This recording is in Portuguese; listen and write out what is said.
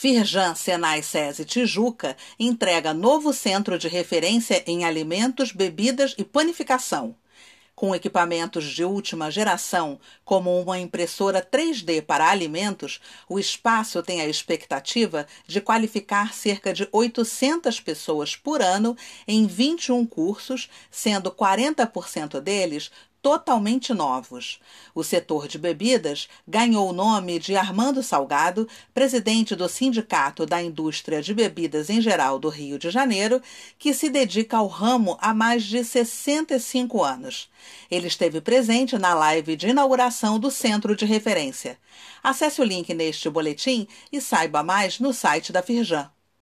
Firjan Senai SESI Tijuca entrega novo centro de referência em alimentos, bebidas e panificação. Com equipamentos de última geração, como uma impressora 3D para alimentos, o espaço tem a expectativa de qualificar cerca de 800 pessoas por ano em 21 cursos, sendo 40% deles totalmente novos. O setor de bebidas ganhou o nome de Armando Salgado, presidente do Sindicato da Indústria de Bebidas em Geral do Rio de Janeiro, que se dedica ao ramo há mais de 65 anos. Ele esteve presente na live de inauguração do Centro de Referência. Acesse o link neste boletim e saiba mais no site da Firjan.